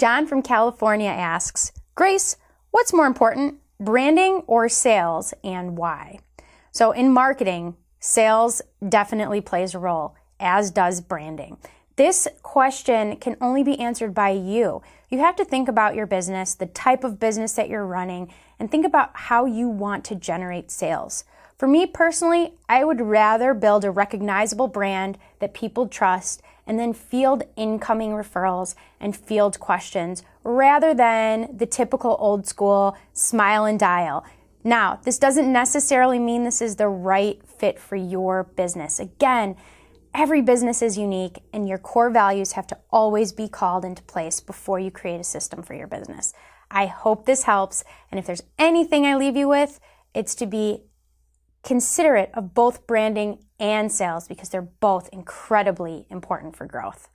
John from California asks Grace, what's more important, branding or sales, and why? So, in marketing, sales definitely plays a role, as does branding. This question can only be answered by you. You have to think about your business, the type of business that you're running, and think about how you want to generate sales. For me personally, I would rather build a recognizable brand that people trust and then field incoming referrals and field questions rather than the typical old school smile and dial. Now, this doesn't necessarily mean this is the right fit for your business. Again, every business is unique and your core values have to always be called into place before you create a system for your business. I hope this helps. And if there's anything I leave you with, it's to be considerate of both branding and sales because they're both incredibly important for growth.